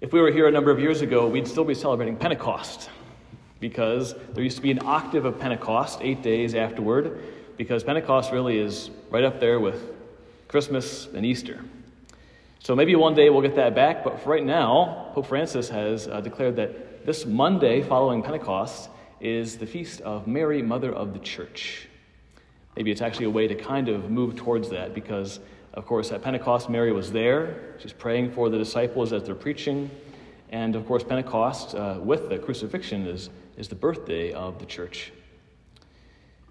If we were here a number of years ago, we'd still be celebrating Pentecost because there used to be an octave of Pentecost, eight days afterward, because Pentecost really is right up there with Christmas and Easter. So maybe one day we'll get that back, but for right now, Pope Francis has uh, declared that this Monday following Pentecost is the feast of Mary, Mother of the Church. Maybe it's actually a way to kind of move towards that because of course, at Pentecost, Mary was there. She's praying for the disciples as they're preaching. And of course, Pentecost, uh, with the crucifixion, is, is the birthday of the church.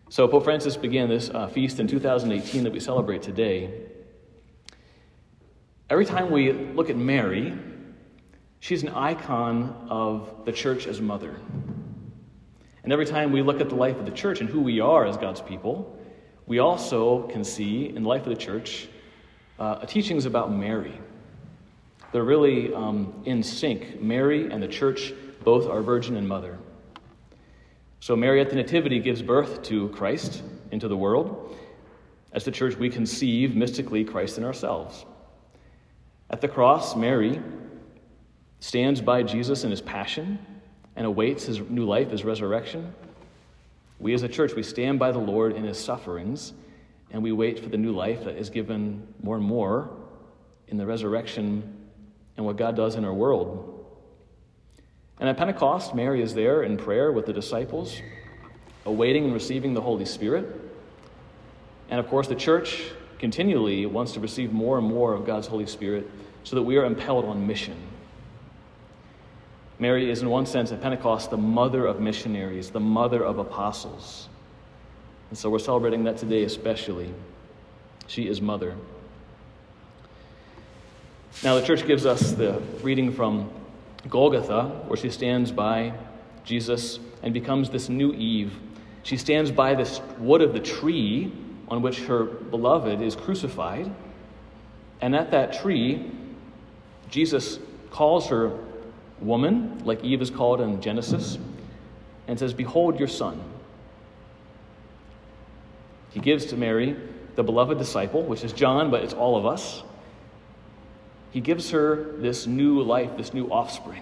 So, Pope Francis began this uh, feast in 2018 that we celebrate today. Every time we look at Mary, she's an icon of the church as mother. And every time we look at the life of the church and who we are as God's people, we also can see in the life of the church uh, teachings about Mary. They're really um, in sync. Mary and the church both are virgin and mother. So, Mary at the Nativity gives birth to Christ into the world. As the church, we conceive mystically Christ in ourselves. At the cross, Mary stands by Jesus in his passion and awaits his new life, his resurrection. We as a church, we stand by the Lord in his sufferings and we wait for the new life that is given more and more in the resurrection and what God does in our world. And at Pentecost, Mary is there in prayer with the disciples, awaiting and receiving the Holy Spirit. And of course, the church continually wants to receive more and more of God's Holy Spirit so that we are impelled on mission. Mary is, in one sense, at Pentecost, the mother of missionaries, the mother of apostles. And so we're celebrating that today, especially. She is mother. Now, the church gives us the reading from Golgotha, where she stands by Jesus and becomes this new Eve. She stands by this wood of the tree on which her beloved is crucified. And at that tree, Jesus calls her woman, like Eve is called in Genesis, and says, Behold your son. He gives to Mary the beloved disciple, which is John, but it's all of us. He gives her this new life, this new offspring,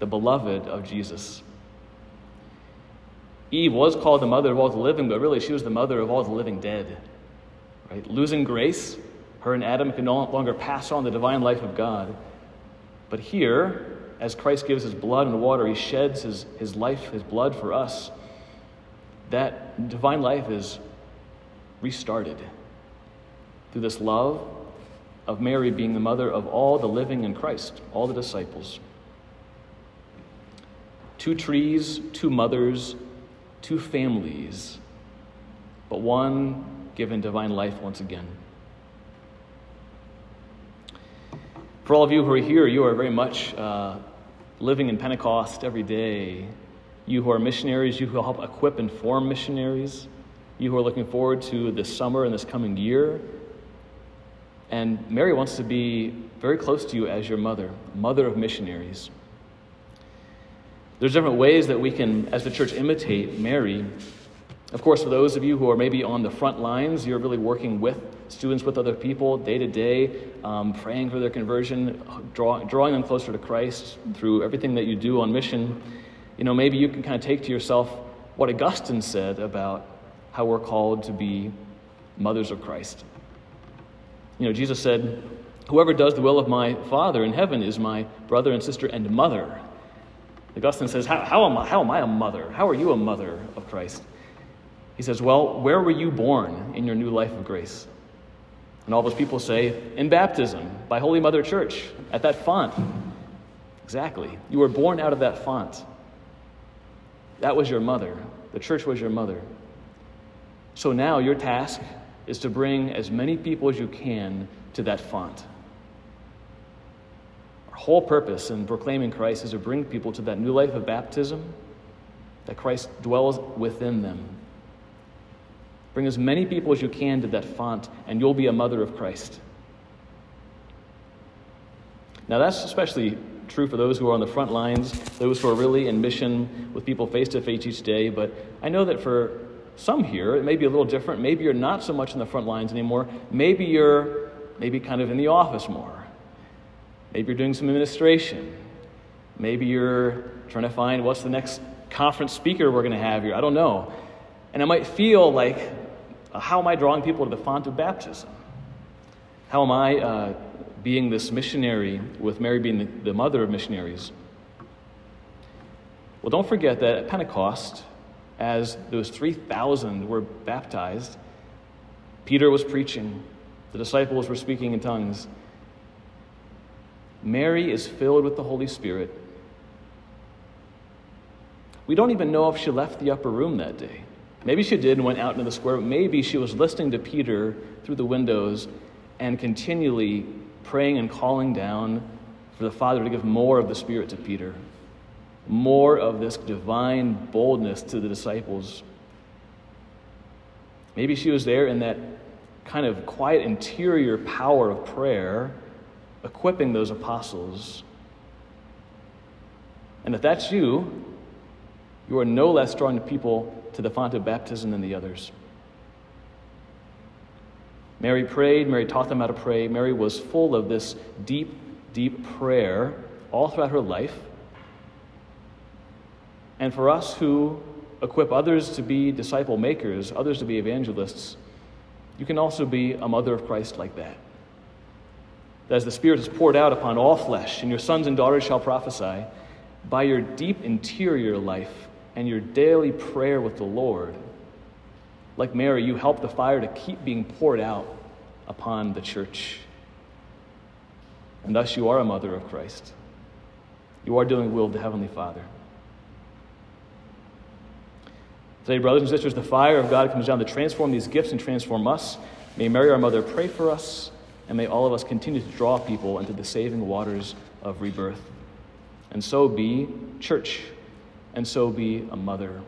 the beloved of Jesus. Eve was called the mother of all the living, but really she was the mother of all the living dead. Right? Losing grace, her and Adam can no longer pass on the divine life of God. But here, as Christ gives his blood and water, he sheds his, his life, his blood for us that divine life is restarted through this love of Mary being the mother of all the living in Christ, all the disciples. Two trees, two mothers, two families, but one given divine life once again. For all of you who are here, you are very much uh, living in Pentecost every day, you who are missionaries, you who help equip and form missionaries, you who are looking forward to this summer and this coming year. And Mary wants to be very close to you as your mother, mother of missionaries. There's different ways that we can, as the church, imitate Mary. Of course, for those of you who are maybe on the front lines, you're really working with students, with other people, day to day, praying for their conversion, draw, drawing them closer to Christ through everything that you do on mission you know, maybe you can kind of take to yourself what Augustine said about how we're called to be mothers of Christ. You know, Jesus said, Whoever does the will of my Father in heaven is my brother and sister and mother. Augustine says, how, how, am I, how am I a mother? How are you a mother of Christ? He says, Well, where were you born in your new life of grace? And all those people say, In baptism, by Holy Mother Church, at that font. Exactly. You were born out of that font. That was your mother. The church was your mother. So now your task is to bring as many people as you can to that font. Our whole purpose in proclaiming Christ is to bring people to that new life of baptism, that Christ dwells within them. Bring as many people as you can to that font, and you'll be a mother of Christ. Now, that's especially true for those who are on the front lines, those who are really in mission with people face to face each day. But I know that for some here, it may be a little different. Maybe you're not so much in the front lines anymore. Maybe you're maybe kind of in the office more. Maybe you're doing some administration. Maybe you're trying to find what's the next conference speaker we're going to have here. I don't know. And it might feel like, how am I drawing people to the font of baptism? How am I uh, being this missionary with Mary being the, the mother of missionaries? Well, don't forget that at Pentecost, as those 3,000 were baptized, Peter was preaching, the disciples were speaking in tongues. Mary is filled with the Holy Spirit. We don't even know if she left the upper room that day. Maybe she did and went out into the square. Maybe she was listening to Peter through the windows and continually praying and calling down for the Father to give more of the Spirit to Peter, more of this divine boldness to the disciples. Maybe she was there in that kind of quiet interior power of prayer, equipping those apostles. And if that's you, you are no less drawing the people to the font of baptism than the others. Mary prayed, Mary taught them how to pray. Mary was full of this deep, deep prayer all throughout her life. And for us who equip others to be disciple makers, others to be evangelists, you can also be a mother of Christ like that. As the Spirit is poured out upon all flesh, and your sons and daughters shall prophesy, by your deep interior life and your daily prayer with the Lord, like Mary, you help the fire to keep being poured out upon the church. And thus you are a mother of Christ. You are doing the will of the Heavenly Father. Today, brothers and sisters, the fire of God comes down to transform these gifts and transform us. May Mary, our mother, pray for us, and may all of us continue to draw people into the saving waters of rebirth. And so be church, and so be a mother.